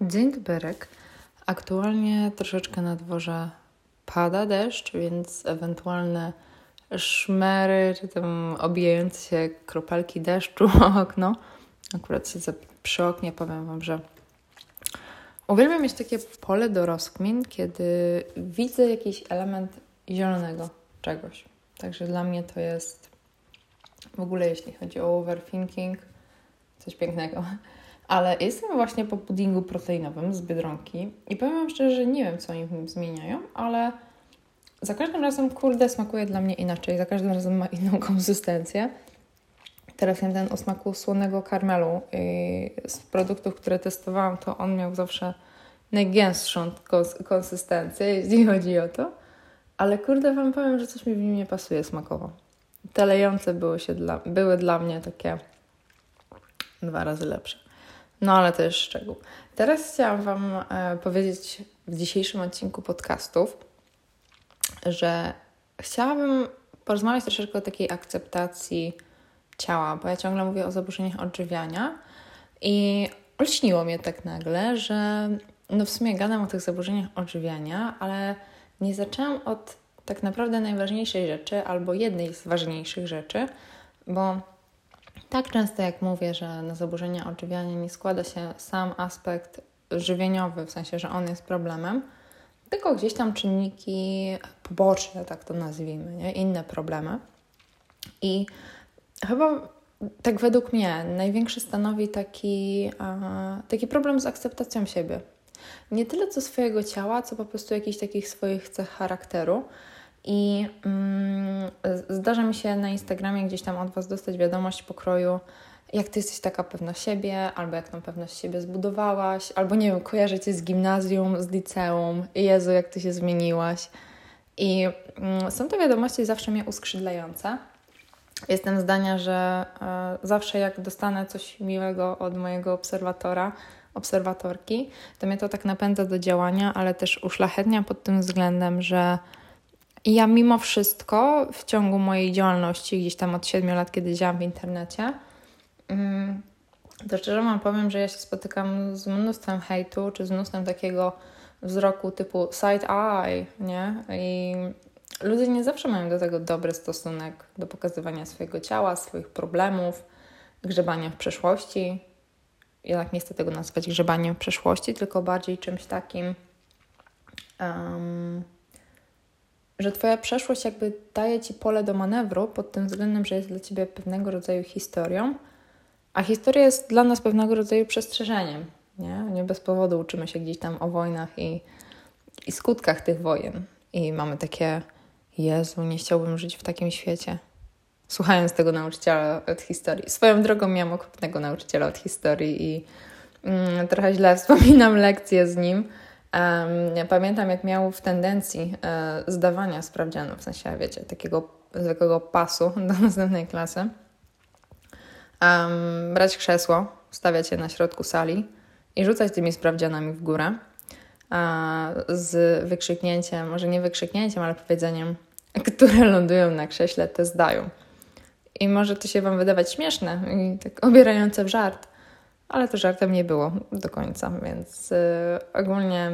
Dzień dobry. Aktualnie troszeczkę na dworze pada deszcz, więc ewentualne szmery, czy tam obijające się kropelki deszczu o okno. Akurat siedzę przy oknie, powiem Wam, że uwielbiam mieć takie pole do rozkmin, kiedy widzę jakiś element zielonego czegoś. Także dla mnie to jest w ogóle, jeśli chodzi o overthinking, coś pięknego. Ale jestem właśnie po puddingu proteinowym z Biedronki i powiem Wam szczerze, że nie wiem, co oni zmieniają, ale za każdym razem, kurde, smakuje dla mnie inaczej. Za każdym razem ma inną konsystencję. Teraz jem ten o smaku słonego karmelu. I z produktów, które testowałam, to on miał zawsze najgęstszą kons konsystencję, jeśli chodzi o to. Ale kurde, Wam powiem, że coś mi w nim nie pasuje smakowo. Te lejące były, się dla, były dla mnie takie dwa razy lepsze. No ale to jest szczegół. Teraz chciałam Wam e, powiedzieć w dzisiejszym odcinku podcastów, że chciałabym porozmawiać troszeczkę o takiej akceptacji ciała, bo ja ciągle mówię o zaburzeniach odżywiania i olśniło mnie tak nagle, że no w sumie gadam o tych zaburzeniach odżywiania, ale nie zaczęłam od tak naprawdę najważniejszej rzeczy, albo jednej z ważniejszych rzeczy, bo tak często jak mówię, że na zaburzenia odżywiania nie składa się sam aspekt żywieniowy, w sensie, że on jest problemem, tylko gdzieś tam czynniki poboczne, tak to nazwijmy, nie? inne problemy. I chyba tak według mnie największy stanowi taki, taki problem z akceptacją siebie. Nie tyle co swojego ciała, co po prostu jakichś takich swoich cech charakteru. I mm, zdarza mi się na Instagramie gdzieś tam od Was dostać wiadomość pokroju, jak Ty jesteś taka pewna siebie, albo jak tą pewność siebie zbudowałaś, albo nie wiem, kojarzę Cię z gimnazjum, z liceum, Jezu, jak Ty się zmieniłaś. I mm, są to wiadomości zawsze mnie uskrzydlające. Jestem zdania, że y, zawsze jak dostanę coś miłego od mojego obserwatora, obserwatorki, to mnie to tak napędza do działania, ale też uszlachetnia pod tym względem, że ja mimo wszystko w ciągu mojej działalności, gdzieś tam od 7 lat, kiedy działam w internecie, mm, to szczerze Wam powiem, że ja się spotykam z mnóstwem hejtu, czy z mnóstwem takiego wzroku typu side eye, nie? I ludzie nie zawsze mają do tego dobry stosunek, do pokazywania swojego ciała, swoich problemów, grzebania w przeszłości. Jednak nie chcę tego nazwać grzebaniem w przeszłości, tylko bardziej czymś takim... Um, że Twoja przeszłość jakby daje Ci pole do manewru pod tym względem, że jest dla Ciebie pewnego rodzaju historią, a historia jest dla nas pewnego rodzaju przestrzeżeniem. Nie, nie bez powodu uczymy się gdzieś tam o wojnach i, i skutkach tych wojen. I mamy takie, Jezu, nie chciałbym żyć w takim świecie. Słuchając tego nauczyciela od historii. Swoją drogą miałam okropnego nauczyciela od historii i mm, trochę źle wspominam lekcje z nim pamiętam, jak miał w tendencji e, zdawania sprawdzianu, w sensie, wiecie, takiego zwykłego pasu do następnej klasy, brać krzesło, stawiać je na środku sali i rzucać tymi sprawdzianami w górę z wykrzyknięciem, może nie wykrzyknięciem, ale powiedzeniem, które lądują na krześle, te zdają. I może to się Wam wydawać śmieszne i tak obierające w żart, ale to żartem nie było do końca, więc yy, ogólnie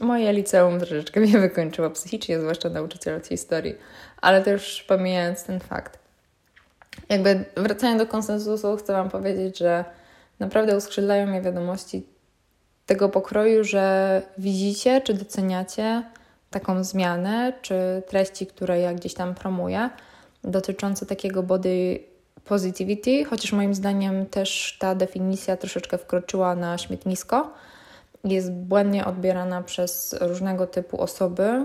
moje liceum troszeczkę mnie wykończyło psychicznie, zwłaszcza nauczyciel od historii, ale też pomijając ten fakt. Jakby wracając do konsensusu, chcę Wam powiedzieć, że naprawdę uskrzydlają mnie wiadomości tego pokroju, że widzicie czy doceniacie taką zmianę, czy treści, które ja gdzieś tam promuję, dotyczące takiego body positivity, chociaż moim zdaniem też ta definicja troszeczkę wkroczyła na śmietnisko. Jest błędnie odbierana przez różnego typu osoby,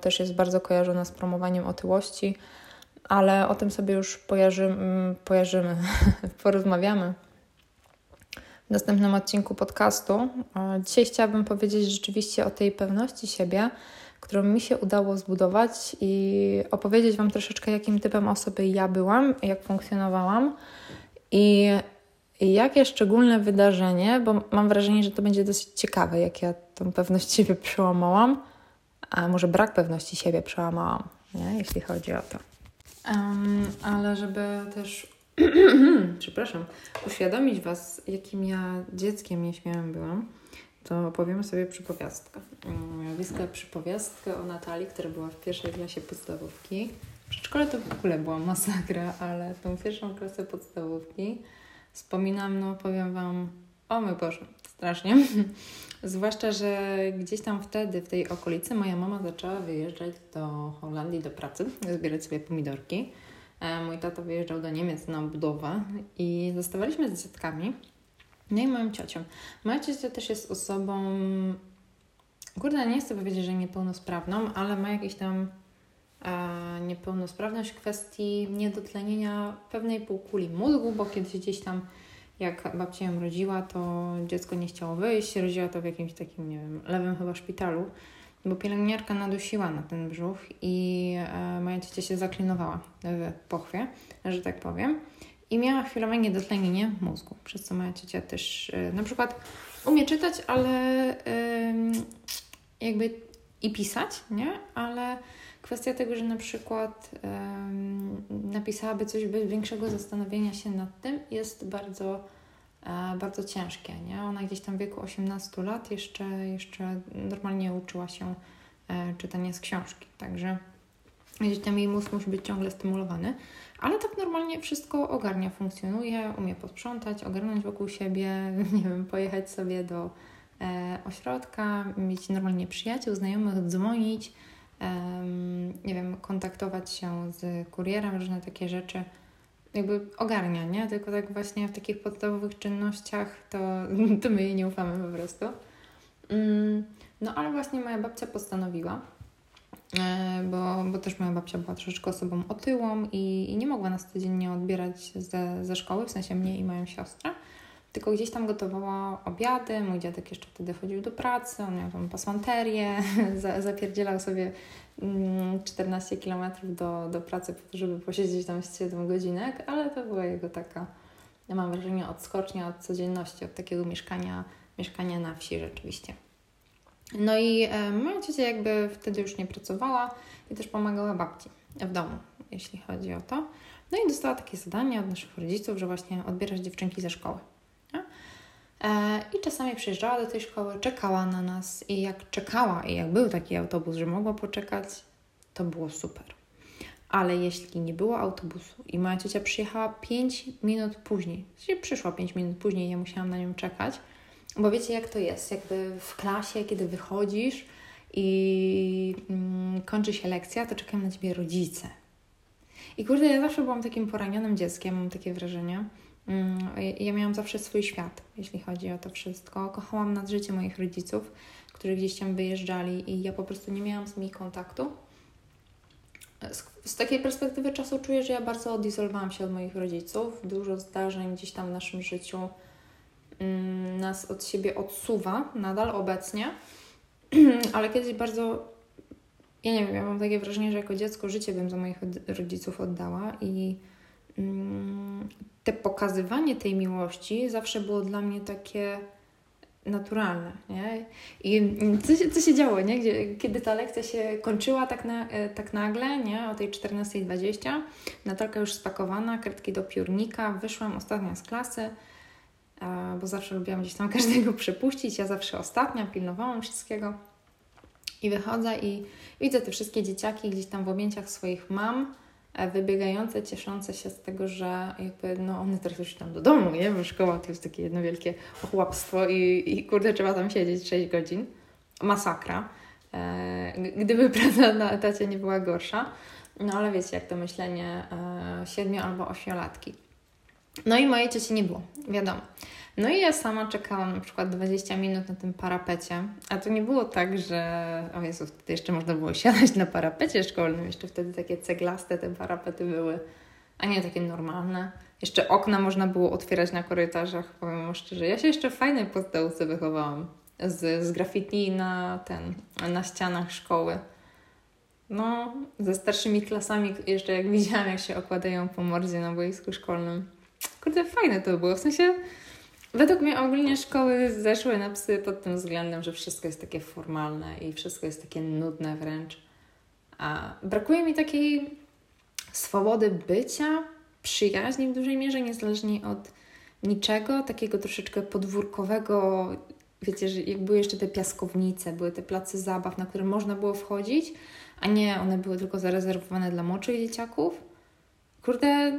też jest bardzo kojarzona z promowaniem otyłości, ale o tym sobie już pojarzymy, pojarzymy porozmawiamy w następnym odcinku podcastu. Dzisiaj chciałabym powiedzieć rzeczywiście o tej pewności siebie, którą mi się udało zbudować i opowiedzieć Wam troszeczkę, jakim typem osoby ja byłam, jak funkcjonowałam i jakie szczególne wydarzenie, bo mam wrażenie, że to będzie dosyć ciekawe, jak ja tą pewność siebie przełamałam, a może brak pewności siebie przełamałam, nie? jeśli chodzi o to. Um, ale żeby też przepraszam, uświadomić Was, jakim ja dzieckiem nieśmiałym byłam, to opowiem sobie przypowiastkę. Miawiska przypowiastkę o Natalii, która była w pierwszej klasie podstawówki. W przedszkole to w ogóle była masakra, ale tą pierwszą klasę podstawówki wspominam, no powiem Wam, o mój Boże, strasznie. Zwłaszcza, że gdzieś tam wtedy, w tej okolicy, moja mama zaczęła wyjeżdżać do Holandii do pracy, zbierać sobie pomidorki. E, mój tata wyjeżdżał do Niemiec na budowę i zostawaliśmy z dziadkami, no i moją ciocią. Moja ciocia też jest osobą, kurde, nie chcę powiedzieć, że niepełnosprawną, ale ma jakieś tam e, niepełnosprawność w kwestii niedotlenienia pewnej półkuli mózgu, bo kiedyś gdzieś tam jak babcia ją rodziła, to dziecko nie chciało wyjść, rodziła to w jakimś takim, nie wiem, lewym chyba szpitalu, bo pielęgniarka nadusiła na ten brzuch i e, moja ciocia się zaklinowała w pochwie, że tak powiem. I miała chwilowe niedotlenienie mózgu, przez co moja ciocia też e, na przykład umie czytać, ale jakby i pisać, nie? Ale kwestia tego, że na przykład napisałaby coś bez większego zastanowienia się nad tym, jest bardzo, e, bardzo ciężkie. Nie? Ona gdzieś tam w wieku 18 lat jeszcze, jeszcze normalnie uczyła się e, czytania z książki, także gdzieś tam jej mózg musi być ciągle stymulowany, ale tak normalnie wszystko ogarnia, funkcjonuje, umie posprzątać, ogarnąć wokół siebie, nie wiem, pojechać sobie do e, ośrodka, mieć normalnie przyjaciół, znajomych, dzwonić, nie wiem, kontaktować się z kurierem, różne takie rzeczy, jakby ogarnia, nie? Tylko tak właśnie w takich podstawowych czynnościach to, to my jej nie ufamy po prostu. Mm, no ale właśnie moja babcia postanowiła, bo, bo też moja babcia była troszeczkę osobą otyłą i, i nie mogła nas codziennie odbierać ze, ze szkoły, w sensie mnie i moją siostrę tylko gdzieś tam gotowała obiady. Mój dziadek jeszcze wtedy chodził do pracy, on miał tam pasmanterię, zapierdzielał sobie 14 mm, km do, do pracy po to, żeby posiedzieć tam 7 godzinek, ale to była jego taka, ja mam wrażenie, odskocznia od codzienności, od takiego mieszkania, mieszkania na wsi rzeczywiście. No i e, moja ciocia jakby wtedy już nie pracowała i też pomagała babci w domu, jeśli chodzi o to. No i dostała takie zadanie od naszych rodziców, że właśnie odbierasz dziewczynki ze szkoły. E, I czasami przyjeżdżała do tej szkoły, czekała na nas i jak czekała i jak był taki autobus, że mogła poczekać, to było super. Ale jeśli nie było autobusu i moja ciocia przyjechała 5 minut później, czyli przyszła 5 minut później, ja musiałam na nią czekać, bo wiecie jak to jest, jakby w klasie, kiedy wychodzisz i mm, kończy się lekcja, to czekają na Ciebie rodzice. I kurde, ja zawsze byłam takim poranionym dzieckiem, mam takie wrażenie, Mm, ja miałam zawsze swój świat, jeśli chodzi o to wszystko. Kochałam nad życie moich rodziców, którzy gdzieś tam wyjeżdżali i ja po prostu nie miałam z nimi kontaktu. Z, z, takiej perspektywy czasu czuję, że ja bardzo odizolowałam się od moich rodziców. Dużo zdarzeń gdzieś tam w naszym życiu nas od siebie odsuwa, nadal obecnie, ale kiedyś bardzo, ja nie wiem, ja mam takie wrażenie, że jako dziecko życie bym za moich rodziców oddała i mm, te pokazywanie tej miłości zawsze było dla mnie takie naturalne, nie? I co się, co się działo, nie? Gdzie, kiedy ta lekcja się kończyła tak, na, e, tak nagle, nie? O tej 14.20, Natalka już spakowana, kredki do piórnika, wyszłam ostatnia z klasy, bo zawsze lubiłam gdzieś tam każdego przepuścić, ja zawsze ostatnia, pilnowałam wszystkiego. I wychodzę i widzę te wszystkie dzieciaki gdzieś tam w objęciach swoich mam, E, wybiegające, cieszące się z tego, że jakby no one teraz już tam do domu, nie? Bo szkoła to jest takie jedno wielkie ochłapstwo i, i kurde trzeba tam siedzieć 6 godzin. Masakra. E, gdyby praca na etacie nie była gorsza. No ale wiecie, jak to myślenie e, siedmiu albo ośmiolatki. No i mojej cioci nie było, wiadomo. No i ja sama czekałam na przykład 20 minut na tym parapecie, a to nie było tak, że o Jezu, wtedy jeszcze można było siadać na parapecie szkolnym, jeszcze wtedy takie ceglaste te parapety były, a nie takie normalne. Jeszcze okna można było otwierać na korytarzach, powiem szczerze. Ja się jeszcze w fajnej podstawce wychowałam z, z na ten, na ścianach szkoły. No, ze starszymi klasami jeszcze jak widziałam, jak się okładają po mordzie na boisku szkolnym. Kurde, fajne to było, w sensie Według mnie ogólnie szkoły zeszły na psy pod tym względem, że wszystko jest takie formalne i wszystko jest takie nudne wręcz. A brakuje mi takiej swobody bycia, przyjaźni w dużej mierze, niezależnie od niczego, takiego troszeczkę podwórkowego. Wiecie, że jak były jeszcze te piaskownice, były te place zabaw, na które można było wchodzić, a nie one były tylko zarezerwowane dla młodszych dzieciaków. Kurde,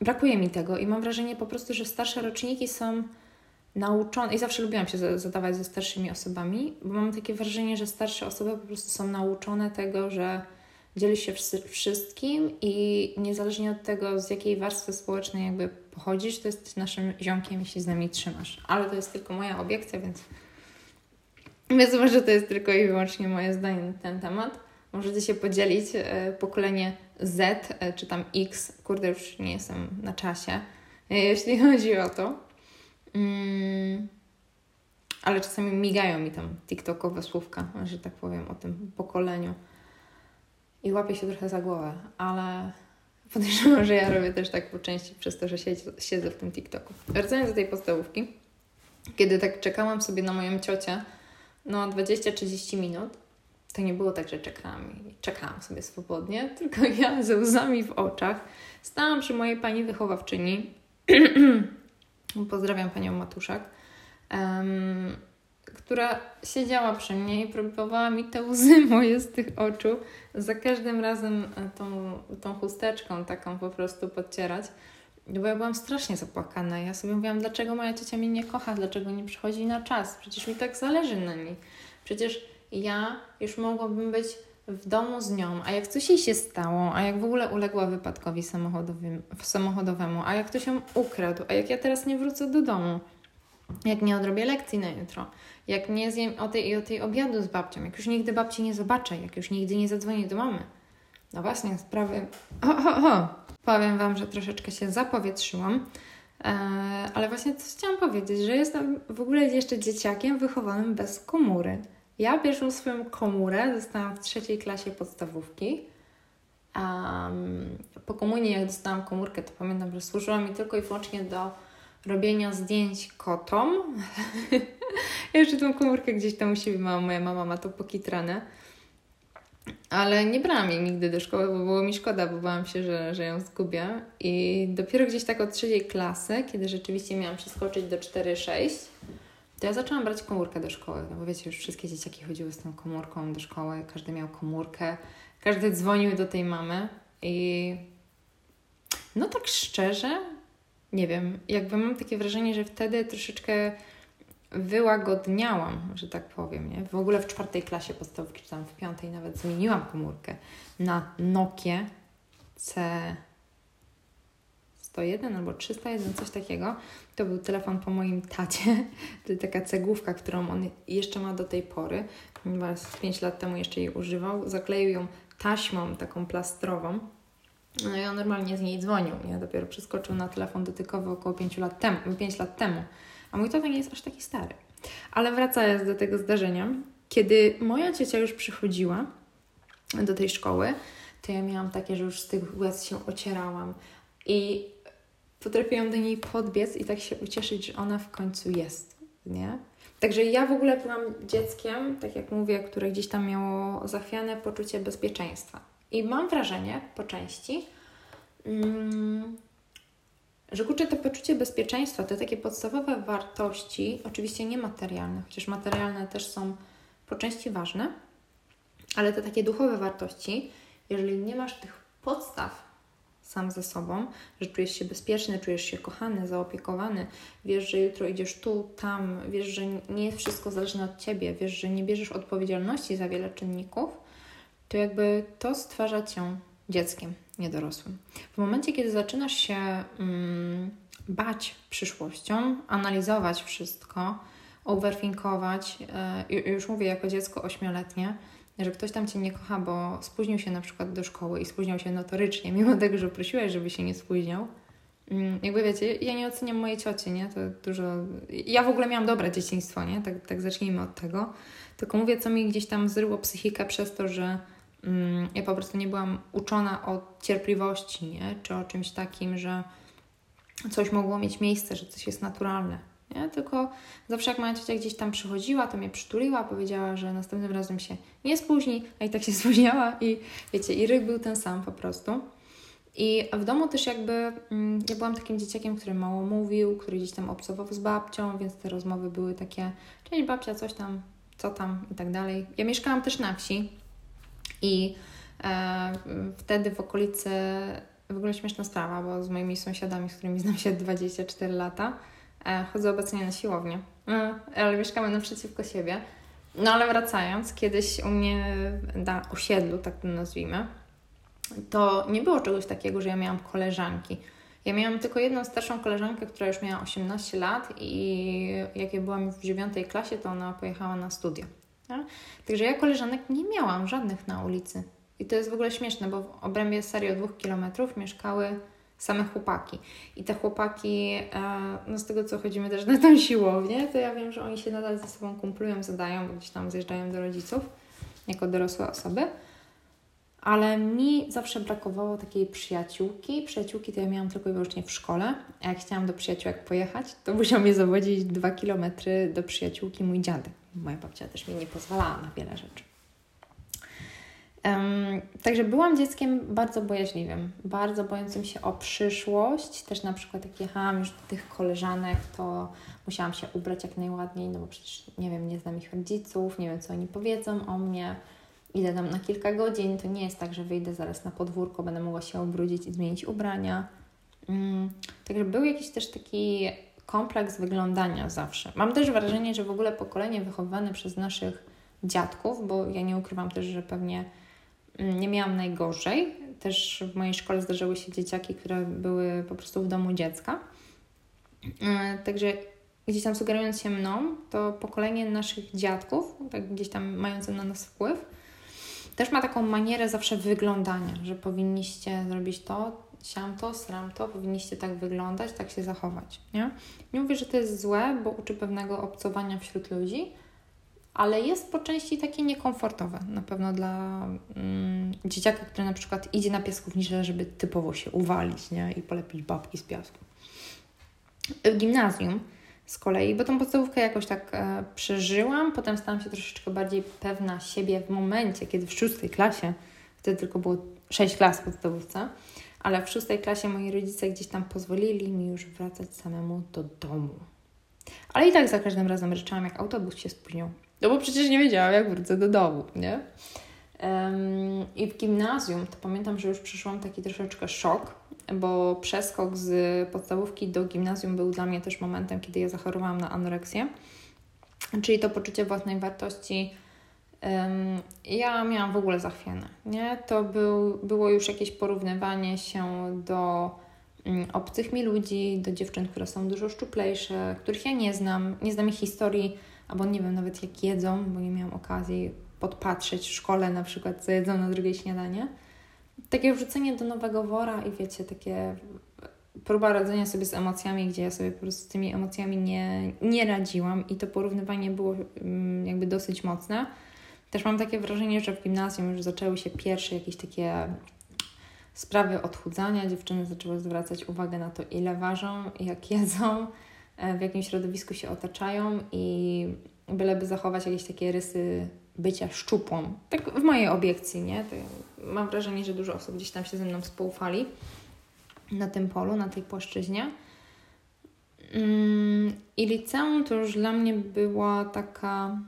brakuje mi tego i mam wrażenie po prostu, że starsze roczniki są nauczone, i zawsze lubiłam się zadawać ze starszymi osobami, bo mam takie wrażenie, że starsze osoby po prostu są nauczone tego, że dzieli się wszystkim i niezależnie od tego, z jakiej warstwy społecznej jakby pochodzisz, to jesteś naszym ziomkiem, jeśli z nami trzymasz. Ale to jest tylko moja obiekcja, więc więc może to jest tylko i wyłącznie moje zdanie na ten temat. Możecie się podzielić e, pokolenie Z e, czy tam X. Kurde, już nie jestem na czasie, e, jeśli chodzi o to. Mm, ale czasami migają mi tam TikTokowe słówka, że tak powiem, o tym pokoleniu. I łapię się trochę za głowę, ale podejrzewam, że ja robię też tak po części przez to, że siedzę, w tym TikToku. Wracając do tej podstawówki, kiedy tak czekałam sobie na moją ciocię, no 20-30 minut, to nie było tak, że czekałam, czekałam sobie swobodnie, tylko ja ze łzami w oczach stałam przy mojej pani wychowawczyni pozdrawiam panią Matuszak, um, która siedziała przy mnie i próbowała mi te łzy moje z tych oczu za każdym razem e, tą, tą chusteczką taką po prostu podcierać. Bo ja byłam strasznie zapłakana. Ja sobie mówiłam, dlaczego moja ciocia mnie nie kocha, dlaczego nie przychodzi na czas. Przecież mi tak zależy na niej. Przecież ja już mogłabym być w domu z nią, a jak coś jej się stało, a jak w ogóle uległa wypadkowi samochodowemu, a jak ktoś ją ukradł, a jak ja teraz nie wrócę do domu, jak nie odrobię lekcji na jutro, jak nie zjem o tej i o tej obiadu z babcią, jak już nigdy babci nie zobaczę, jak już nigdy nie zadzwonię do mamy. No właśnie, sprawy... O, o. Powiem Wam, że troszeczkę się zapowietrzyłam, eee, ale właśnie coś chciałam powiedzieć, że jestem w ogóle jeszcze dzieciakiem wychowanym bez komury. Ja pierwszą swoją komórę dostałam w trzeciej klasie podstawówki. Um, po komunii, jak dostałam komórkę, to pamiętam, że służyła mi tylko i wyłącznie do robienia zdjęć kotom. Jeszcze tą komórkę gdzieś tam u siebie mama, moja mama ma to pokitrane. Ale nie brałam jej nigdy do szkoły, bo było mi szkoda, bo bałam się, że, że ją zgubię. I dopiero gdzieś tak od trzeciej klasy, kiedy rzeczywiście miałam przeskoczyć do 4-6, to ja zaczęłam brać komórkę do szkoły, no bo wiecie, już wszystkie dzieciaki chodziły z tą komórką do szkoły, każdy miał komórkę, każdy dzwonił do tej mamy i no tak szczerze, nie wiem, jakby mam takie wrażenie, że wtedy troszeczkę wyłagodniałam, że tak powiem, nie? W ogóle w czwartej klasie podstawówki, czy tam w piątej nawet zmieniłam komórkę na Nokia C 101 albo 301, coś takiego. To był telefon po moim tacie. To taka cegłówka, którą on jeszcze ma do tej pory, ponieważ 5 lat temu jeszcze jej używał. Zakleił ją taśmą taką plastrową. No i on normalnie z niej dzwonił, nie? Dopiero przeskoczył na telefon dotykowy około 5 lat temu. 5 lat temu. A mój tata nie jest aż taki stary. Ale wracając do tego zdarzenia, kiedy moja ciocia już przychodziła do tej szkoły, to ja miałam takie, że już z tych łez się ocierałam. I potrafiłam do niej podbiec i tak się ucieszyć, że ona w końcu jest, nie? Także ja w ogóle byłam dzieckiem, tak jak mówię, które gdzieś tam miało zachwiane poczucie bezpieczeństwa. I mam wrażenie, po części, mm, że kurczę, to poczucie bezpieczeństwa, te takie podstawowe wartości, oczywiście niematerialne, chociaż materialne też są po części ważne, ale te takie duchowe wartości, jeżeli nie masz tych podstaw sam ze sobą, że czujesz się bezpieczny, czujesz się kochany, zaopiekowany, wiesz, że jutro idziesz tu, tam, wiesz, że nie jest wszystko zależne od ciebie, wiesz, że nie bierzesz odpowiedzialności za wiele czynników, to jakby to stwarza cię dzieckiem, niedorosłym. W momencie, kiedy zaczynasz się mm, bać przyszłością, analizować wszystko, overthinkować, yy, już mówię jako dziecko ośmioletnie, że ktoś tam Cię nie kocha, bo spóźnił się na przykład do szkoły i spóźniał się notorycznie, mimo tego, że prosiłaś, żeby się nie spóźniał. Mm, jakby wiecie, ja nie oceniam mojej cioci, nie? To dużo... Ja w ogóle miałam dobre dzieciństwo, nie? Tak, tak zacznijmy od tego. Tylko mówię, co mi gdzieś tam zryło psychikę przez to, że mm, ja po prostu nie byłam uczona o cierpliwości, nie? Czy o czymś takim, że coś mogło mieć miejsce, że coś jest naturalne. Nie? Tylko zawsze jak moja ciocia gdzieś tam przychodziła, to mnie przytuliła, powiedziała, że następnym razem się nie spóźni, a i tak się spóźniała i wiecie, i ryk był ten sam po prostu. I w domu też jakby mm, ja byłam takim dzieciakiem, który mało mówił, który gdzieś tam obcował z babcią, więc te rozmowy były takie, cześć babcia, coś tam, co tam i tak dalej. Ja mieszkałam też na wsi i e, wtedy w okolicy, w ogóle śmieszna sprawa, bo z moimi sąsiadami, z którymi znam się 24 lata, chodzę obecnie na siłownię, e, ale mieszkamy naprzeciwko siebie. No ale wracając, kiedyś u mnie na osiedlu, tak to nazwijmy, to nie było czegoś takiego, że ja miałam koleżanki. Ja miałam tylko jedną starszą koleżankę, która już miała 18 lat i jak ja byłam w dziewiątej klasie, to ona pojechała na studia. Tak? Także ja koleżanek nie miałam żadnych na ulicy. I to jest w ogóle śmieszne, bo w obrębie serii o dwóch kilometrów mieszkały same chłopaki. I te chłopaki, e, no z tego co chodzimy też na tą siłownię, to ja wiem, że oni się nadal ze sobą kumplują, zadają, gdzieś tam zjeżdżają do rodziców jako dorosłe osoby ale mi zawsze brakowało takiej przyjaciółki. Przyjaciółki to ja miałam tylko i wyłącznie w szkole, a jak chciałam do przyjaciółek pojechać, to musiał mnie zawodzić dwa kilometry do przyjaciółki mój dziadek. Moja babcia też mi nie pozwalała na wiele rzeczy. Um, także byłam dzieckiem bardzo bojaźliwym, bardzo bojącym się o przyszłość. Też na przykład jak jechałam już do tych koleżanek, to musiałam się ubrać jak najładniej, no bo przecież nie wiem, nie znam ich rodziców, nie wiem co oni powiedzą o mnie idę tam na kilka godzin, to nie jest tak, że wyjdę zaraz na podwórko, będę mogła się ubrudzić i zmienić ubrania. Mm, także był jakiś też taki kompleks wyglądania zawsze. Mam też wrażenie, że w ogóle pokolenie wychowywane przez naszych dziadków, bo ja nie ukrywam też, że pewnie nie miałam najgorzej. Też w mojej szkole zdarzały się dzieciaki, które były po prostu w domu dziecka. Mm, także gdzieś tam sugerując się mną, to pokolenie naszych dziadków, tak gdzieś tam mające na nas wpływ, też ma taką manierę zawsze wyglądania, że powinniście zrobić to, siam to, sram to, powinniście tak wyglądać, tak się zachować. Nie? nie mówię, że to jest złe, bo uczy pewnego obcowania wśród ludzi, ale jest po części takie niekomfortowe na pewno dla mm, dzieciaka, który na przykład idzie na piaskownicę, żeby typowo się uwalić nie? i polepić babki z piasku. W gimnazjum z kolei, bo tą podstawówkę jakoś tak e, przeżyłam, potem stałam się troszeczkę bardziej pewna siebie w momencie, kiedy w szóstej klasie, wtedy tylko było sześć klas w podstawówce, ale w szóstej klasie moi rodzice gdzieś tam pozwolili mi już wracać samemu do domu. Ale i tak za każdym razem ryczałam, jak autobus się spóźnił. No bo przecież nie wiedziałam, jak wrócę do domu, nie? I w gimnazjum to pamiętam, że już przyszłam taki troszeczkę szok, bo przeskok z podstawówki do gimnazjum był dla mnie też momentem, kiedy ja zachorowałam na anoreksję, czyli to poczucie własnej wartości. Ja miałam w ogóle zachwiane, nie? To był, było już jakieś porównywanie się do um, obcych mi ludzi, do dziewczyn, które są dużo szczuplejsze, których ja nie znam, nie znam ich historii, albo nie wiem nawet jak jedzą, bo nie miałam okazji podpatrzeć w szkole na przykład, co jedzą na drugie śniadanie takie wrzucenie do nowego wora i wiecie, takie próba radzenia sobie z emocjami, gdzie ja sobie po prostu z tymi emocjami nie, nie radziłam i to porównywanie było mm, jakby dosyć mocne. Też mam takie wrażenie, że w gimnazjum już zaczęły się pierwsze jakieś takie sprawy odchudzania. Dziewczyny zaczęły zwracać uwagę na to, ile ważą, jak jedzą, w jakim środowisku się otaczają i byleby zachować jakieś takie rysy bycia szczupłą. Tak w mojej obiekcji, nie? To mam wrażenie, że dużo osób gdzieś tam się ze mną spoufali na tym polu, na tej płaszczyźnie. Mm, I liceum to już dla mnie była taka.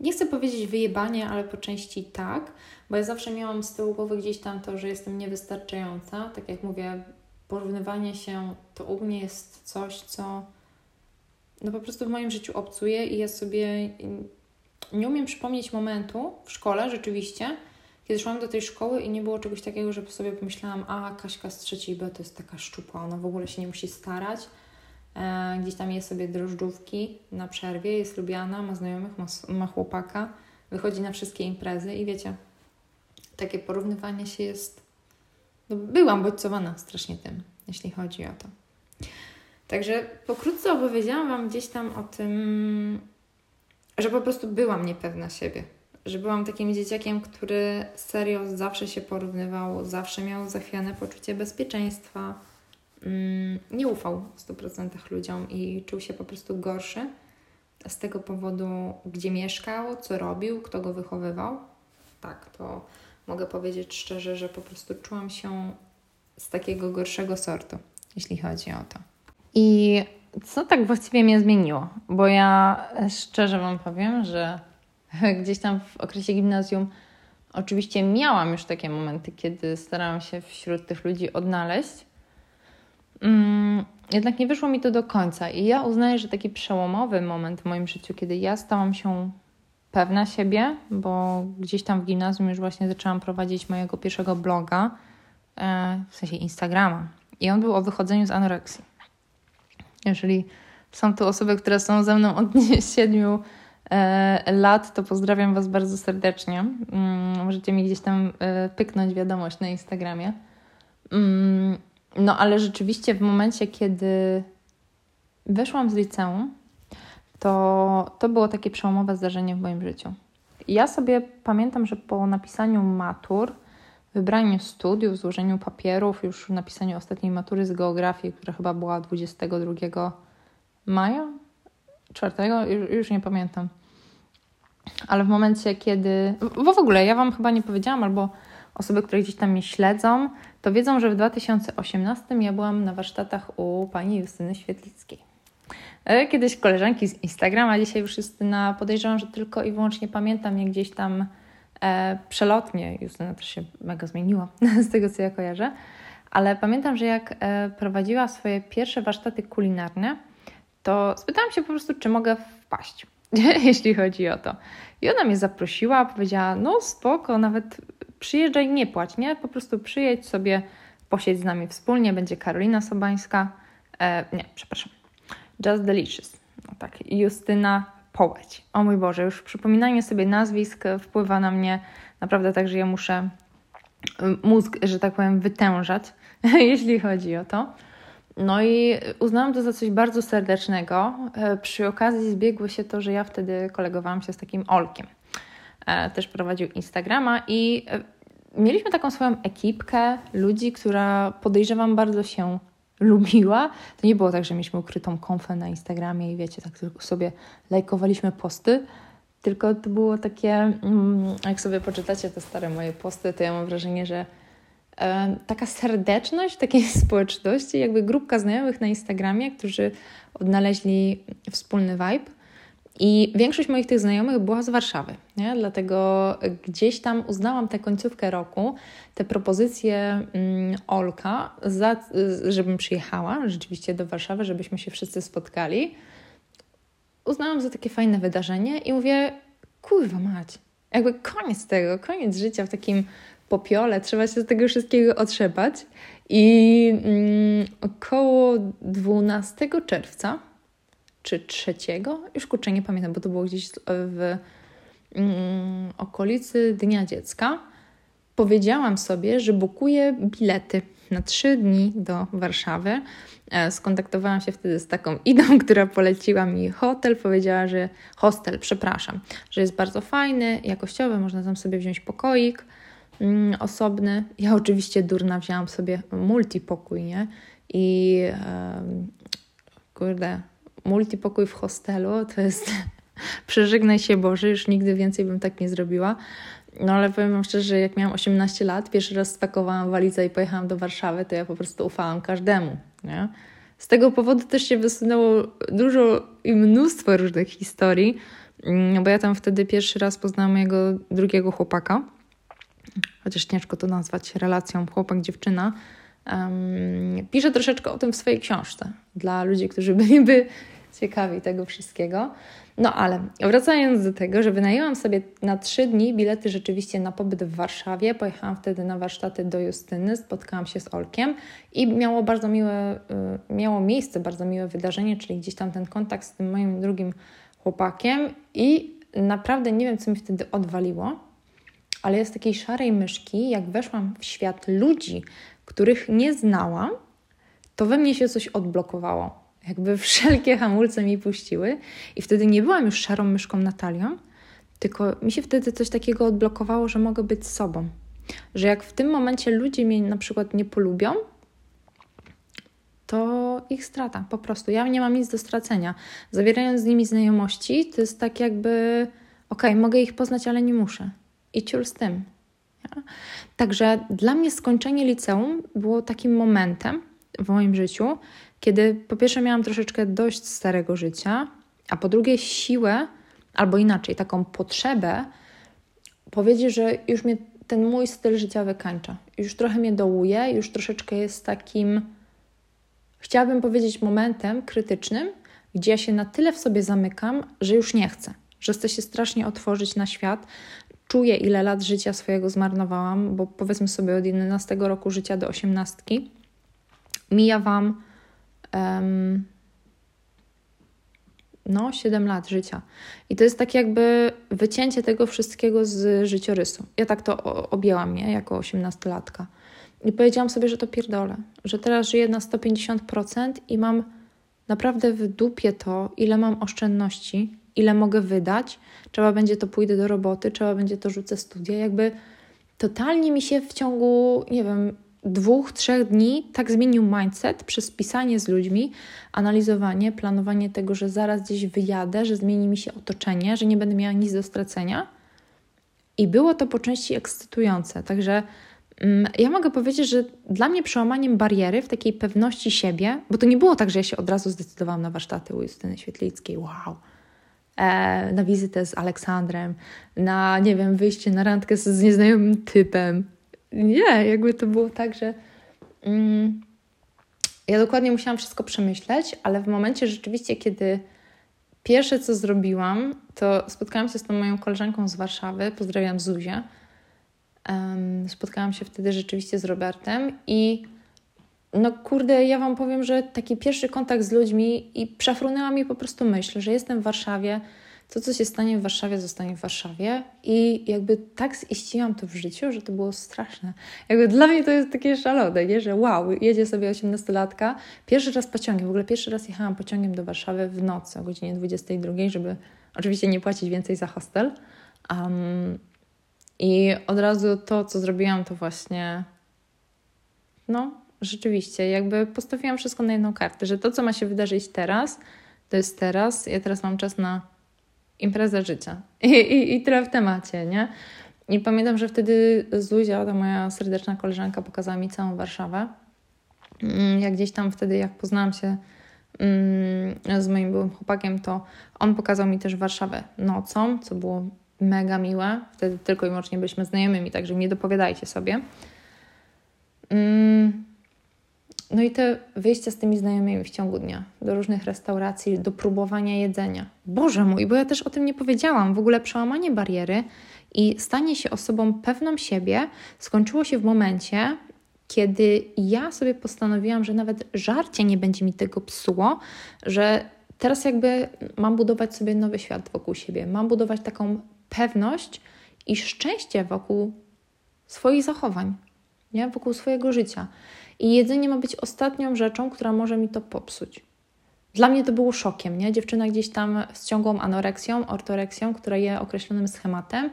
Nie chcę powiedzieć wyjebanie, ale po części tak, bo ja zawsze miałam z tyłu głowy gdzieś tam to, że jestem niewystarczająca. Tak jak mówię, porównywanie się to u mnie jest coś, co no po prostu w moim życiu obcuje i ja sobie nie umiem przypomnieć momentu w szkole rzeczywiście, kiedy szłam do tej szkoły i nie było czegoś takiego, żeby sobie pomyślałam, a Kaśka z trzeciej B to jest taka szczupła, ona w ogóle się nie musi starać. E, gdzieś tam je sobie drożdżówki na przerwie, jest lubiana, ma znajomych, ma, ma chłopaka, wychodzi na wszystkie imprezy i wiecie, takie porównywanie się jest... No, byłam bodźcowana strasznie tym, jeśli chodzi o to. Także pokrótce opowiedziałam Wam gdzieś tam o tym, że po prostu byłam niepewna siebie. Że byłam takim dzieciakiem, który serio zawsze się porównywał, zawsze miał zachwiane poczucie bezpieczeństwa. Mm, nie ufał w 100% ludziom i czuł się po prostu gorszy z tego powodu, gdzie mieszkał, co robił, kto go wychowywał. Tak, to mogę powiedzieć szczerze, że po prostu czułam się z takiego gorszego sortu, jeśli chodzi o to. I co tak właściwie mnie zmieniło? Bo ja szczerze Wam powiem, że gdzieś tam w okresie gimnazjum oczywiście miałam już takie momenty, kiedy starałam się wśród tych ludzi odnaleźć. Mm, jednak nie wyszło mi to do końca. I ja uznaję, że taki przełomowy moment w moim życiu, kiedy ja stałam się pewna siebie, bo gdzieś tam w gimnazjum już właśnie zaczęłam prowadzić mojego pierwszego bloga, e, w sensie Instagrama. I on był o wychodzeniu z anoreksji. Jeżeli są tu osoby, które są ze mną od siedmiu e, lat, to pozdrawiam Was bardzo serdecznie. Mm, możecie mi gdzieś tam e, pyknąć wiadomość na Instagramie. Mm, no ale rzeczywiście w momencie, kiedy weszłam z liceum, to, to było takie przełomowe zdarzenie w moim życiu. Ja sobie pamiętam, że po napisaniu matur, wybraniu studiów, złożeniu papierów, już napisaniu ostatniej matury z geografii, która chyba była 22 maja, 4, już, już nie pamiętam. Ale w momencie, kiedy. Bo w ogóle ja Wam chyba nie powiedziałam, albo osoby, które gdzieś tam mnie śledzą, to wiedzą, że w 2018 ja byłam na warsztatach u pani Justyny Świetlickiej. E, kiedyś koleżanki z Instagrama, dzisiaj już Justyna, podejrzewam, że tylko i wyłącznie pamiętam, jak gdzieś tam e, przelotnie, Justyna też się mega zmieniła z tego, co ja kojarzę, ale pamiętam, że jak e, prowadziła swoje pierwsze warsztaty kulinarne, to spytałam się po prostu, czy mogę wpaść, jeśli chodzi o to. I ona mnie zaprosiła, powiedziała, no spoko, nawet przyjeżdżaj, nie płać, nie? Po prostu przyjedź sobie, posiedź z nami wspólnie, będzie Karolina Sobańska, e, nie, przepraszam, Just Delicious, no tak, Justyna Połeć. O mój Boże, już przypominanie sobie nazwisk wpływa na mnie naprawdę tak, że ja muszę mózg, że tak powiem, wytężać, jeśli chodzi o to. No i uznałam to za coś bardzo serdecznego. E, przy okazji zbiegło się to, że ja wtedy kolegowałam się z takim Olkiem. E, też prowadził Instagrama i e, mieliśmy taką swoją ekipkę ludzi, która podejrzewam bardzo się lubiła. To nie było tak, że mieliśmy ukrytą konfę na Instagramie i wiecie, tak sobie lajkowaliśmy posty, tylko to było takie, mm, jak sobie poczytacie te stare moje posty, to ja mam wrażenie, że taka serdeczność takiej społeczności, jakby grupka znajomych na Instagramie, którzy odnaleźli wspólny vibe i większość moich tych znajomych była z Warszawy, nie? dlatego gdzieś tam uznałam tę końcówkę roku, te propozycje mm, Olka, za, żebym przyjechała rzeczywiście do Warszawy, żebyśmy się wszyscy spotkali. Uznałam za takie fajne wydarzenie i mówię, kurwa mać, jakby koniec tego, koniec życia w takim popiole, trzeba się z tego wszystkiego otrzepać. I mm, około 12 czerwca czy trzeciego, już kurczę nie pamiętam, bo to było gdzieś w mm, okolicy Dnia Dziecka, powiedziałam sobie, że bukuję bilety na trzy dni do Warszawy. E, skontaktowałam się wtedy z taką Idą, która poleciła mi hotel. Powiedziała, że hostel, przepraszam, że jest bardzo fajny, jakościowy, można tam sobie wziąć pokoik mm, osobny. Ja oczywiście durna wzięłam sobie multipokój, nie? I yy, kurde, multipokój w hostelu to jest przeżegnaj się Boże, już nigdy więcej bym tak nie zrobiła. No ale powiem Wam szczerze, że jak miałam 18 lat, pierwszy raz spakowałam walizę i pojechałam do Warszawy, to ja po prostu ufałam każdemu. Nie? Z tego powodu też się wysunęło dużo i mnóstwo różnych historii, mm, bo ja tam wtedy pierwszy raz poznałam mojego drugiego chłopaka, chociaż ciężko to nazwać relacją chłopak-dziewczyna, Um, piszę troszeczkę o tym w swojej książce dla ludzi, którzy byliby ciekawi tego wszystkiego. No ale wracając do tego, że wynajęłam sobie na trzy dni bilety rzeczywiście na pobyt w Warszawie. Pojechałam wtedy na warsztaty do Justyny, spotkałam się z Olkiem i miało bardzo miłe, y, miało miejsce bardzo miłe wydarzenie, czyli gdzieś tam ten kontakt z tym moim drugim chłopakiem i naprawdę nie wiem, co mi wtedy odwaliło, ale jest takiej szarej myszki, jak weszłam w świat ludzi, których nie znałam, to we mnie się coś odblokowało. Jakby wszelkie hamulce mi puściły, i wtedy nie byłam już szarą myszką Natalią, tylko mi się wtedy coś takiego odblokowało, że mogę być sobą. Że jak w tym momencie ludzie mnie na przykład nie polubią, to ich strata po prostu. Ja nie mam nic do stracenia. Zawierając z nimi znajomości, to jest tak jakby, okej, okay, mogę ich poznać, ale nie muszę. I ciul z tym. Nie? Także dla mnie skończenie liceum było takim momentem w moim życiu, kiedy po pierwsze miałam troszeczkę dość starego życia, a po drugie siłę, albo inaczej, taką potrzebę powiedzieć, że już mnie ten mój styl życia wykańcza. Już trochę mnie dołuje, już troszeczkę jest takim, chciałabym powiedzieć, momentem krytycznym, gdzie ja się na tyle w sobie zamykam, że już nie chcę, że chcę się strasznie otworzyć na świat. Czuję, ile lat życia swojego zmarnowałam, bo powiedzmy sobie od 11 roku życia do 18 mija Wam um, no, 7 lat życia. I to jest tak jakby wycięcie tego wszystkiego z życiorysu. Ja tak to objęłam, nie? Jako 18-latka. I powiedziałam sobie, że to pierdolę, że teraz żyję na 150% i mam naprawdę w dupie to, ile mam oszczędności, ile mogę wydać. Trzeba będzie to pójdę do roboty, trzeba będzie to rzucę studia. Jakby totalnie mi się w ciągu, nie wiem, dwóch, trzech dni tak zmienił mindset przez pisanie z ludźmi, analizowanie, planowanie tego, że zaraz gdzieś wyjadę, że zmieni mi się otoczenie, że nie będę miała nic do stracenia. I było to po części ekscytujące. Także mm, ja mogę powiedzieć, że dla mnie przełamaniem bariery w takiej pewności siebie, bo to nie było tak, że ja się od razu zdecydowałam na warsztaty u Justyny Świetlickiej, wow, e, na wizytę z Aleksandrem, na, nie wiem, wyjście na randkę z, z nieznajomym typem, nie, jakby to było tak, że mm, ja dokładnie musiałam wszystko przemyśleć, ale w momencie rzeczywiście, kiedy pierwsze co zrobiłam, to spotkałam się z tą moją koleżanką z Warszawy, pozdrawiam Zuzię. Um, spotkałam się wtedy rzeczywiście z Robertem i no kurde, ja Wam powiem, że taki pierwszy kontakt z ludźmi i przefrunęła mi po prostu myśl, że jestem w Warszawie, to, co się stanie w Warszawie, zostanie w Warszawie. I jakby tak ziściłam to w życiu, że to było straszne. Jakby dla mnie to jest takie szalone, nie? że wow, jedzie sobie 18-latka, pierwszy raz pociągiem, w ogóle pierwszy raz jechałam pociągiem do Warszawy w nocy o godzinie 22, żeby oczywiście nie płacić więcej za hostel. Um, I od razu to, co zrobiłam, to właśnie no, rzeczywiście, jakby postawiłam wszystko na jedną kartę, że to, co ma się wydarzyć teraz, to jest teraz. Ja teraz mam czas na impreza życia. I, i, I tyle w temacie, nie? I pamiętam, że wtedy Zuzia, ta moja serdeczna koleżanka, pokazała mi całą Warszawę. Mm, jak gdzieś tam wtedy, jak poznałam się mm, z moim byłym chłopakiem, to on pokazał mi też Warszawę nocą, co było mega miłe. Wtedy tylko i wyłącznie byliśmy znajomymi, także nie dopowiadajcie sobie. Mm, no i te wyjścia z tymi znajomymi w ciągu dnia, do różnych restauracji, do próbowania jedzenia. Boże mój, bo ja też o tym nie powiedziałam. W ogóle przełamanie bariery i stanie się osobą pewną siebie skończyło się w momencie, kiedy ja sobie postanowiłam, że nawet żarcie nie będzie mi tego psuło, że teraz jakby mam budować sobie nowy świat wokół siebie, mam budować taką pewność i szczęście wokół swoich zachowań, nie? wokół swojego życia. I jedzenie ma być ostatnią rzeczą, która może mi to popsuć. Dla mnie to było szokiem, nie? Dziewczyna gdzieś tam z ciągłą anoreksją, ortoreksją, która je określonym schematem,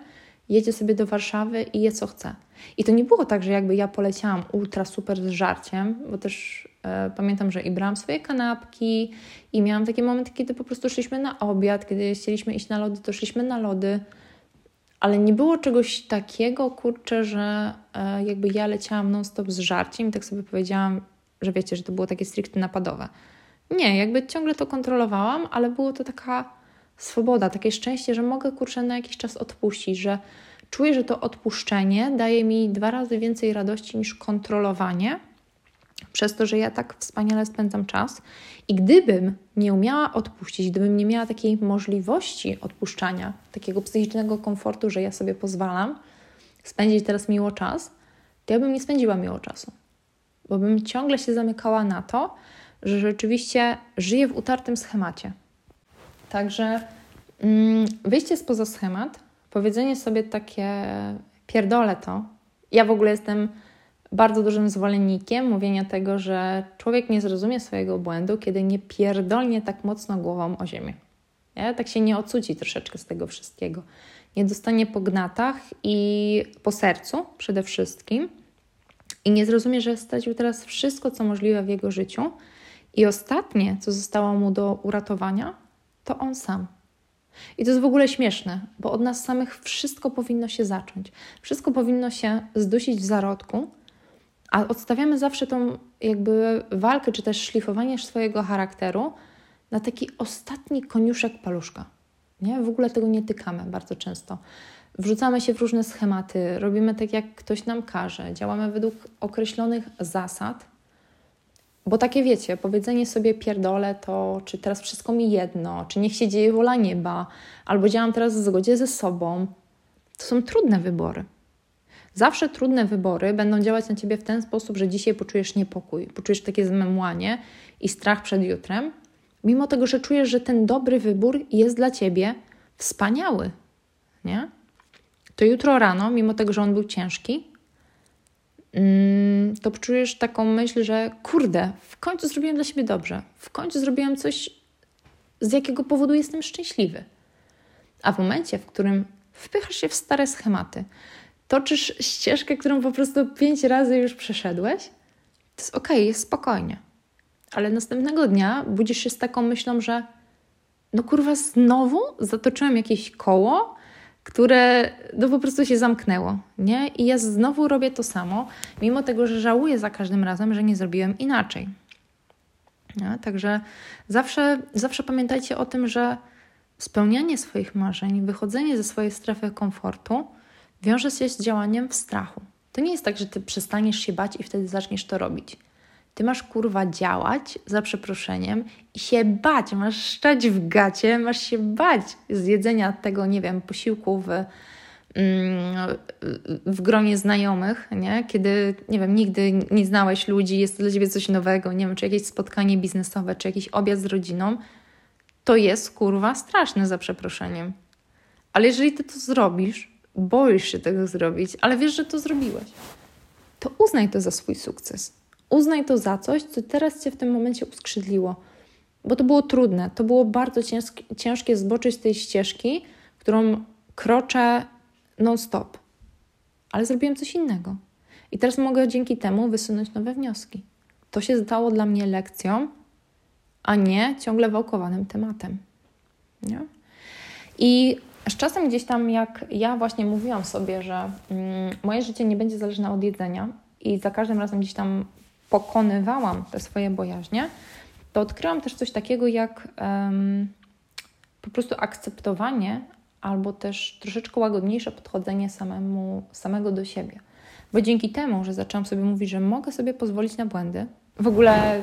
jedzie sobie do Warszawy i je co chce. I to nie było tak, że jakby ja poleciałam ultra super z żarciem, bo też e, pamiętam, że i brałam swoje kanapki i miałam takie momenty, kiedy po prostu szliśmy na obiad, kiedy chcieliśmy iść na lody, to szliśmy na lody ale nie było czegoś takiego, kurczę, że e, jakby ja leciałam non-stop z żarciem i tak sobie powiedziałam, że wiecie, że to było takie stricte napadowe. Nie, jakby ciągle to kontrolowałam, ale było to taka swoboda, takie szczęście, że mogę kurczę na jakiś czas odpuścić, że czuję, że to odpuszczenie daje mi dwa razy więcej radości niż kontrolowanie, przez to, że ja tak wspaniale spędzam czas. I gdybym nie umiała odpuścić, gdybym nie miała takiej możliwości odpuszczania, takiego psychicznego komfortu, że ja sobie pozwalam spędzić teraz miło czas, to ja bym nie spędziła miło czasu. Bo bym ciągle się zamykała na to, że rzeczywiście żyję w utartym schemacie. Także mm, wyjście spoza schemat, powiedzenie sobie takie pierdolę to. Ja w ogóle jestem bardzo dużym zwolennikiem mówienia tego, że człowiek nie zrozumie swojego błędu, kiedy nie pierdolnie tak mocno głową o ziemię. Nie? Tak się nie ocuci troszeczkę z tego wszystkiego. Nie dostanie po gnatach i po sercu przede wszystkim i nie zrozumie, że stracił teraz wszystko, co możliwe w jego życiu. I ostatnie, co zostało mu do uratowania, to on sam. I to jest w ogóle śmieszne, bo od nas samych wszystko powinno się zacząć. Wszystko powinno się zdusić w zarodku, a odstawiamy zawsze tą jakby walkę, czy też szlifowanie swojego charakteru na taki ostatni koniuszek paluszka. Nie? W ogóle tego nie tykamy bardzo często. Wrzucamy się w różne schematy, robimy tak, jak ktoś nam każe, działamy według określonych zasad, bo takie wiecie, powiedzenie sobie pierdolę to, czy teraz wszystko mi jedno, czy niech się dzieje wola nieba, albo działam teraz w zgodzie ze sobą, to są trudne wybory. Zawsze trudne wybory będą działać na ciebie w ten sposób, że dzisiaj poczujesz niepokój, poczujesz takie zmemłanie i strach przed jutrem, mimo tego, że czujesz, że ten dobry wybór jest dla ciebie wspaniały, nie? To jutro rano, mimo tego, że on był ciężki, mm, to czujesz taką myśl, że kurde, w końcu zrobiłem dla siebie dobrze, w końcu zrobiłem coś, z jakiego powodu jestem szczęśliwy. A w momencie, w którym wpychasz się w stare schematy, toczysz ścieżkę, którą po prostu pięć razy już przeszedłeś, to jest okej, okay, jest spokojnie. Ale następnego dnia budzisz się z taką myślą, że no kurwa, znowu zatoczyłem jakieś koło, które no po prostu się zamknęło, nie? I ja znowu robię to samo, mimo tego, że żałuję za każdym razem, że nie zrobiłem inaczej. Nie? Także zawsze, zawsze pamiętajcie o tym, że spełnianie swoich marzeń, wychodzenie ze swojej strefy komfortu wiąże się z działaniem w strachu. To nie jest tak, że ty przestaniesz się bać i wtedy zaczniesz to robić. Ty masz kurwa działać, za przeproszeniem, i się bać, masz szczać w gacie, masz się bać z jedzenia tego, nie wiem, posiłku w, mm, w gronie znajomych, nie? kiedy, nie wiem, nigdy nie znałeś ludzi, jest to dla Ciebie coś nowego, nie wiem, czy jakieś spotkanie biznesowe, czy jakiś obiad z rodziną, to jest kurwa straszne za przeproszeniem. Ale jeżeli Ty to zrobisz, boisz się tego zrobić, ale wiesz, że to zrobiłeś, to uznaj to za swój sukces. Uznaj to za coś, co teraz Cię w tym momencie uskrzydliło. Bo to było trudne, to było bardzo ciężkie, zboczyć z tej ścieżki, którą kroczę non-stop. Ale zrobiłem coś innego. I teraz mogę dzięki temu wysunąć nowe wnioski. To się stało dla mnie lekcją, a nie ciągle wałkowanym tematem. Nie? I z czasem gdzieś tam, jak ja właśnie mówiłam sobie, że mm, moje życie nie będzie zależne od jedzenia i za każdym razem gdzieś tam pokonywałam te swoje bojaźnie, to odkryłam też coś takiego jak um, po prostu akceptowanie albo też troszeczkę łagodniejsze podchodzenie samemu, samego do siebie. Bo dzięki temu, że zaczęłam sobie mówić, że mogę sobie pozwolić na błędy, w ogóle y,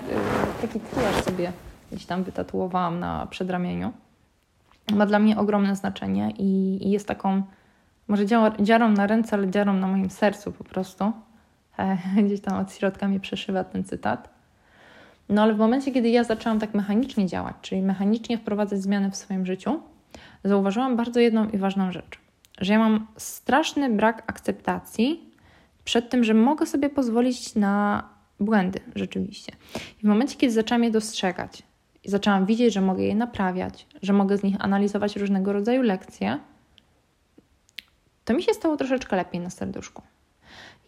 taki tatuaż sobie gdzieś tam wytatuowałam na przedramieniu, ma dla mnie ogromne znaczenie i, i jest taką, może dziarą na ręce, ale dziarą na moim sercu po prostu. E, gdzieś tam od środka mnie przeszywa ten cytat. No ale w momencie, kiedy ja zaczęłam tak mechanicznie działać, czyli mechanicznie wprowadzać zmiany w swoim życiu, zauważyłam bardzo jedną i ważną rzecz, że ja mam straszny brak akceptacji przed tym, że mogę sobie pozwolić na błędy rzeczywiście. I w momencie, kiedy zaczęłam je dostrzegać i zaczęłam widzieć, że mogę je naprawiać, że mogę z nich analizować różnego rodzaju lekcje, to mi się stało troszeczkę lepiej na serduszku.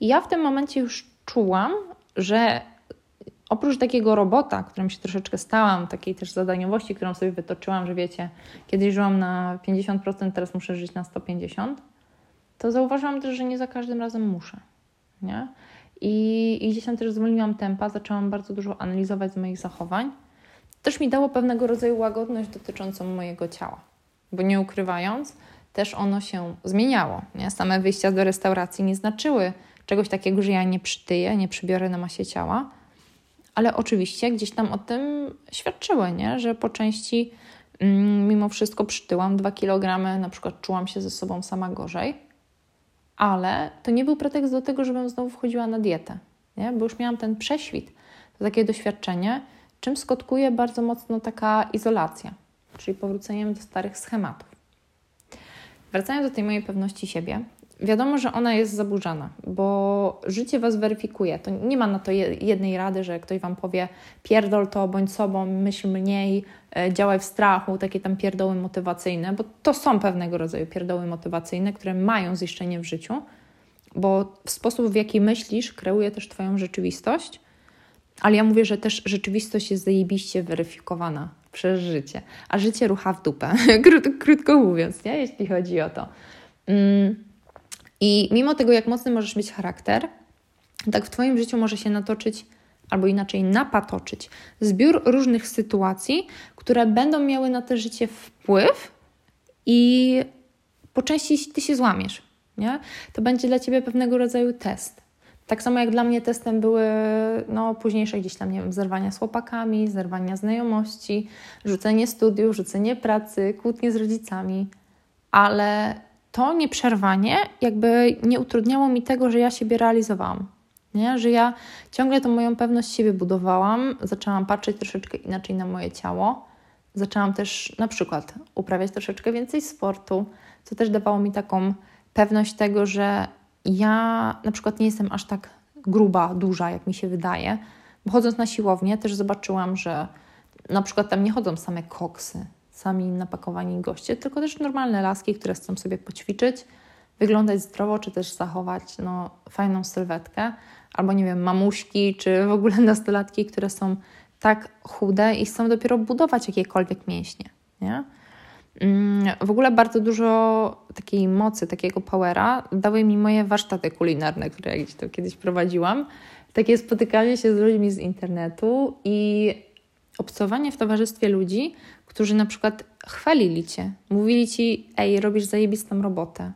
I ja w tym momencie już czułam, że oprócz takiego robota, którym się troszeczkę stałam, takiej też zadaniowości, którą sobie wytoczyłam, że wiecie, kiedyś żyłam na 50%, teraz muszę żyć na 150%, to zauważyłam też, że nie za każdym razem muszę. Nie? I, I gdzieś tam też zwolniłam tempa, zaczęłam bardzo dużo analizować z moich zachowań. Też mi dało pewnego rodzaju łagodność dotyczącą mojego ciała, bo nie ukrywając, też ono się zmieniało. Nie? Same wyjścia do restauracji nie znaczyły czegoś takiego, że ja nie przytyję, nie przybiorę na masie ciała, ale oczywiście gdzieś tam o tym świadczyły, nie? że po części mm, mimo wszystko przytyłam 2 kg, na przykład czułam się ze sobą sama gorzej, ale to nie był pretekst do tego, żebym znowu wchodziła na dietę, nie? bo już miałam ten prześwit, to takie doświadczenie, czym skutkuje bardzo mocno taka izolacja, czyli powróceniem do starych schematów. Wracając do tej mojej pewności siebie, wiadomo, że ona jest zaburzana, bo życie Was weryfikuje. To nie ma na to jednej rady, że ktoś Wam powie pierdol to, bądź sobą, myśl mniej, e, działaj w strachu, takie tam pierdoły motywacyjne, bo to są pewnego rodzaju pierdoły motywacyjne, które mają ziszczenie w życiu, bo sposób, w jaki myślisz, kreuje też Twoją rzeczywistość, ale ja mówię, że też rzeczywistość jest zajebiście weryfikowana przez życie, a życie rucha w dupę, krótko, mówiąc, nie? jeśli chodzi o to. Mm. I mimo tego, jak mocny możesz mieć charakter, tak w Twoim życiu może się natoczyć, albo inaczej napatoczyć, zbiór różnych sytuacji, które będą miały na to życie wpływ i po części Ty się złamiesz. Nie? To będzie dla Ciebie pewnego rodzaju test. Tak samo jak dla mnie testem były no, późniejsze gdzieś tam, nie wiem, zerwania z chłopakami, zerwania znajomości, rzucenie studiów, rzucenie pracy, kłótnie z rodzicami, ale to nieprzerwanie jakby nie utrudniało mi tego, że ja siebie realizowałam. Nie? Że ja ciągle tą moją pewność siebie budowałam, zaczęłam patrzeć troszeczkę inaczej na moje ciało, zaczęłam też na przykład uprawiać troszeczkę więcej sportu, co też dawało mi taką pewność tego, że ja na przykład nie jestem aż tak gruba, duża, jak mi się wydaje. Bo chodząc na siłownię też zobaczyłam, że na przykład tam nie chodzą same koksy, sami napakowani goście, tylko też normalne laski, które chcą sobie poćwiczyć, wyglądać zdrowo, czy też zachować no, fajną sylwetkę. Albo nie wiem, mamuśki, czy w ogóle nastolatki, które są tak chude i chcą dopiero budować jakiekolwiek mięśnie. Nie? Mm, w ogóle bardzo dużo takiej mocy, takiego powera dały mi moje warsztaty kulinarne, które gdzieś to kiedyś prowadziłam. Takie spotykanie się z ludźmi z internetu i obcowanie w towarzystwie ludzi, którzy na przykład chwalili cię, mówili ci: Ej, robisz zajebistą robotę.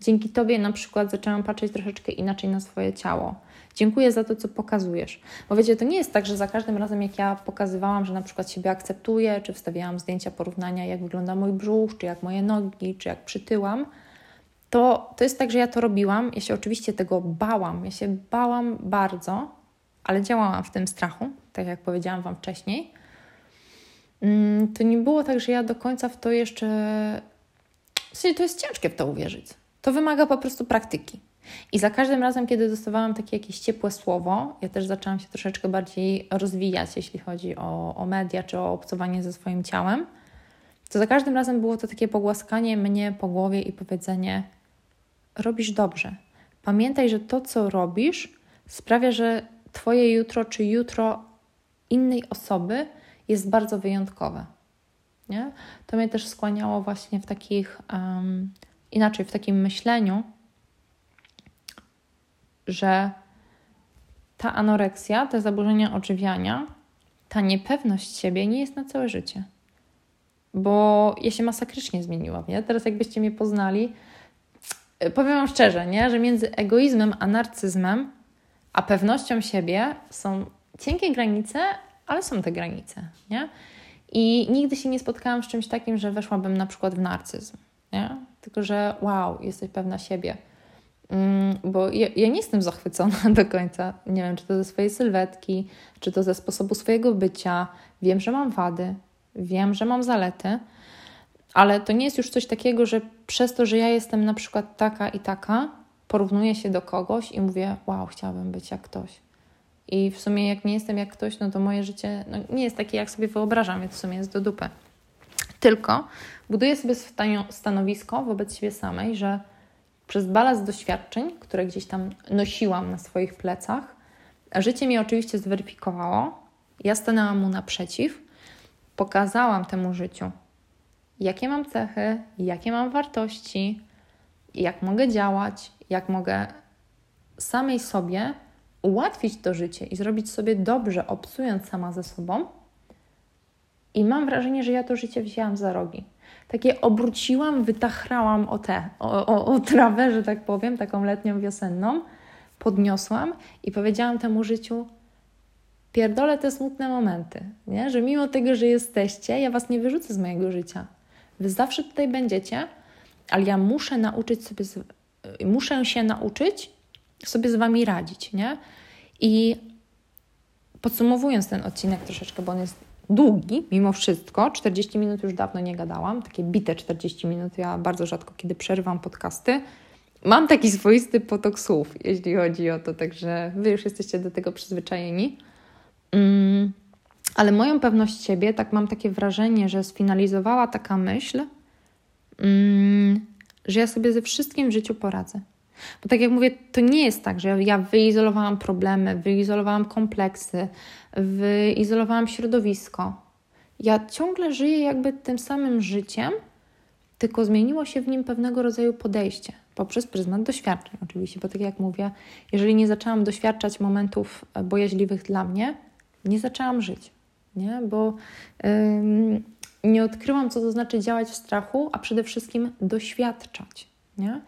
Dzięki tobie na przykład zaczęłam patrzeć troszeczkę inaczej na swoje ciało. Dziękuję za to, co pokazujesz. Bo wiecie, to nie jest tak, że za każdym razem, jak ja pokazywałam, że na przykład siebie akceptuję, czy wstawiałam zdjęcia porównania, jak wygląda mój brzuch, czy jak moje nogi, czy jak przytyłam, to, to jest tak, że ja to robiłam. Ja się oczywiście tego bałam. Ja się bałam bardzo, ale działałam w tym strachu, tak jak powiedziałam Wam wcześniej. Mm, to nie było tak, że ja do końca w to jeszcze. W sensie to jest ciężkie w to uwierzyć. To wymaga po prostu praktyki. I za każdym razem, kiedy dostawałam takie jakieś ciepłe słowo, ja też zaczęłam się troszeczkę bardziej rozwijać, jeśli chodzi o, o media czy o obcowanie ze swoim ciałem, to za każdym razem było to takie pogłaskanie mnie po głowie i powiedzenie: Robisz dobrze. Pamiętaj, że to, co robisz, sprawia, że Twoje jutro czy jutro innej osoby jest bardzo wyjątkowe. Nie? To mnie też skłaniało właśnie w takich, um, inaczej, w takim myśleniu, że ta anoreksja, te zaburzenia odżywiania, ta niepewność siebie nie jest na całe życie. Bo ja się masakrycznie zmieniłam. Nie? Teraz, jakbyście mnie poznali, powiem Wam szczerze, nie? że między egoizmem a narcyzmem, a pewnością siebie są cienkie granice, ale są te granice. Nie? I nigdy się nie spotkałam z czymś takim, że weszłabym na przykład w narcyzm. Nie? Tylko, że wow, jesteś pewna siebie bo ja, ja, nie jestem zachwycona do końca. Nie wiem, czy to ze swojej sylwetki, czy to ze sposobu swojego bycia. Wiem, że mam wady, wiem, że mam zalety, ale to nie jest już coś takiego, że przez to, że ja jestem na przykład taka i taka, porównuję się do kogoś i mówię, wow, chciałabym być jak ktoś. I w sumie, jak nie jestem jak ktoś, no to moje życie no, nie jest takie, jak sobie wyobrażam, więc w sumie jest do dupy. Tylko buduję sobie stanowisko wobec siebie samej, że przez balast doświadczeń, które gdzieś tam nosiłam na swoich plecach, życie mi oczywiście zweryfikowało. Ja stanęłam mu naprzeciw, pokazałam temu życiu, jakie mam cechy, jakie mam wartości, jak mogę działać, jak mogę samej sobie ułatwić to życie i zrobić sobie dobrze, obcując sama ze sobą. I mam wrażenie, że ja to życie wzięłam za rogi takie obróciłam, wytachrałam o tę, o, o, o trawę, że tak powiem, taką letnią, wiosenną, podniosłam i powiedziałam temu życiu, pierdolę te smutne momenty, nie? że mimo tego, że jesteście, ja Was nie wyrzucę z mojego życia. Wy zawsze tutaj będziecie, ale ja muszę nauczyć sobie, z... muszę się nauczyć sobie z Wami radzić, nie? I podsumowując ten odcinek troszeczkę, bo on jest długi, mimo wszystko. 40 minut już dawno nie gadałam, takie bite 40 minut. Ja bardzo rzadko kiedy przerywam podcasty. Mam taki swoisty potok słów, jeśli chodzi o to, także Wy już jesteście do tego przyzwyczajeni. Mm, ale moją pewność siebie, tak mam takie wrażenie, że sfinalizowała taka myśl, mm, że ja sobie ze wszystkim w życiu poradzę. Bo tak jak mówię, to nie jest tak, że ja wyizolowałam problemy, wyizolowałam kompleksy, wyizolowałam środowisko. ja ciągle żyję jakby tym samym życiem, tylko zmieniło się w nim pewnego rodzaju podejście poprzez pryzmat doświadczeń, oczywiście, bo tak jak mówię, jeżeli nie zaczęłam doświadczać momentów bojaźliwych dla mnie, nie zaczęłam żyć, nie? bo ym, nie odkryłam, co to znaczy działać w strachu, a przede wszystkim doświadczać. Nie?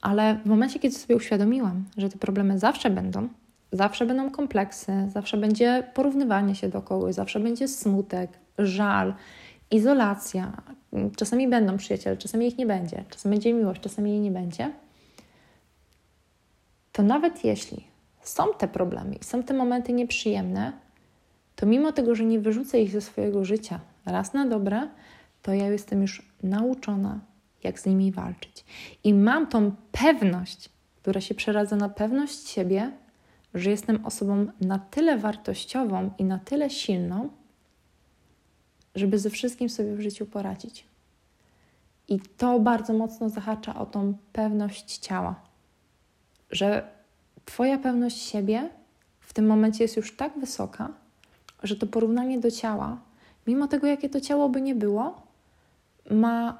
Ale w momencie, kiedy sobie uświadomiłam, że te problemy zawsze będą, zawsze będą kompleksy, zawsze będzie porównywanie się do kogoś, zawsze będzie smutek, żal, izolacja. Czasami będą przyjaciele, czasami ich nie będzie, czasami będzie miłość, czasami jej nie będzie. To nawet jeśli są te problemy i są te momenty nieprzyjemne, to mimo tego, że nie wyrzucę ich ze swojego życia raz na dobre, to ja jestem już nauczona, jak z nimi walczyć. I mam tą pewność, która się przeradza na pewność siebie, że jestem osobą na tyle wartościową i na tyle silną, żeby ze wszystkim sobie w życiu poradzić. I to bardzo mocno zahacza o tą pewność ciała, że Twoja pewność siebie w tym momencie jest już tak wysoka, że to porównanie do ciała, mimo tego, jakie to ciało by nie było, ma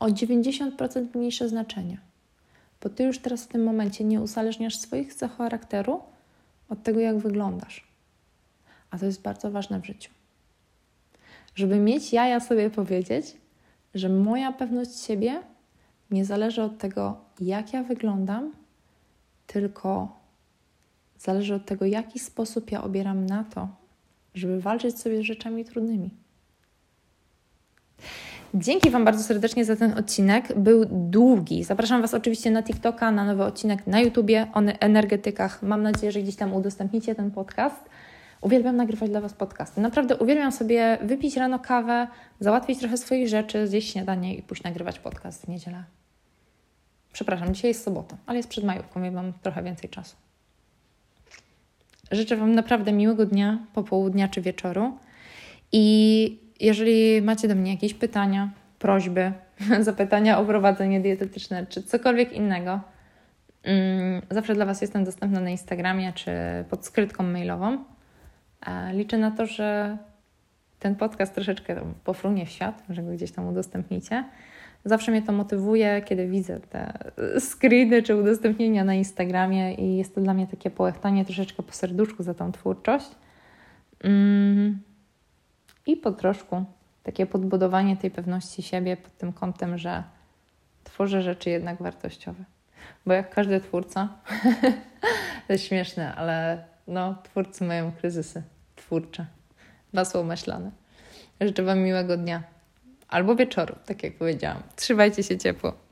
o 90% mniejsze znaczenie. Bo ty już teraz w tym momencie nie uzależniasz swoich cech charakteru od tego, jak wyglądasz. A to jest bardzo ważne w życiu. Żeby mieć jaja sobie powiedzieć, że moja pewność siebie nie zależy od tego, jak ja wyglądam, tylko zależy od tego, jaki sposób ja obieram na to, żeby walczyć sobie z rzeczami trudnymi. Dzięki Wam bardzo serdecznie za ten odcinek. Był długi. Zapraszam Was oczywiście na TikToka, na nowy odcinek na YouTubie o energetykach. Mam nadzieję, że gdzieś tam udostępnicie ten podcast. Uwielbiam nagrywać dla Was podcasty. Naprawdę uwielbiam sobie wypić rano kawę, załatwić trochę swoich rzeczy, zjeść śniadanie i pójść nagrywać podcast w niedzielę. Przepraszam, dzisiaj jest sobota, ale jest przed majówką, ja mam trochę więcej czasu. Życzę Wam naprawdę miłego dnia, popołudnia czy wieczoru. I jeżeli macie do mnie jakieś pytania, prośby, zapytania o prowadzenie dietetyczne czy cokolwiek innego, mm, zawsze dla Was jestem dostępna na Instagramie czy pod skrytką mailową. Liczę na to, że ten podcast troszeczkę pofrunie w świat, że go gdzieś tam udostępnicie. Zawsze mnie to motywuje, kiedy widzę te screeny czy udostępnienia na Instagramie i jest to dla mnie takie połechtanie troszeczkę po serduszku za tą twórczość. Mm. I po troszku takie podbudowanie tej pewności siebie pod tym kątem, że tworzę rzeczy jednak wartościowe. Bo jak każdy twórca, to jest śmieszne, ale no, twórcy mają kryzysy twórcze. Masło maślane. Życzę Wam miłego dnia albo wieczoru, tak jak powiedziałam. Trzymajcie się ciepło.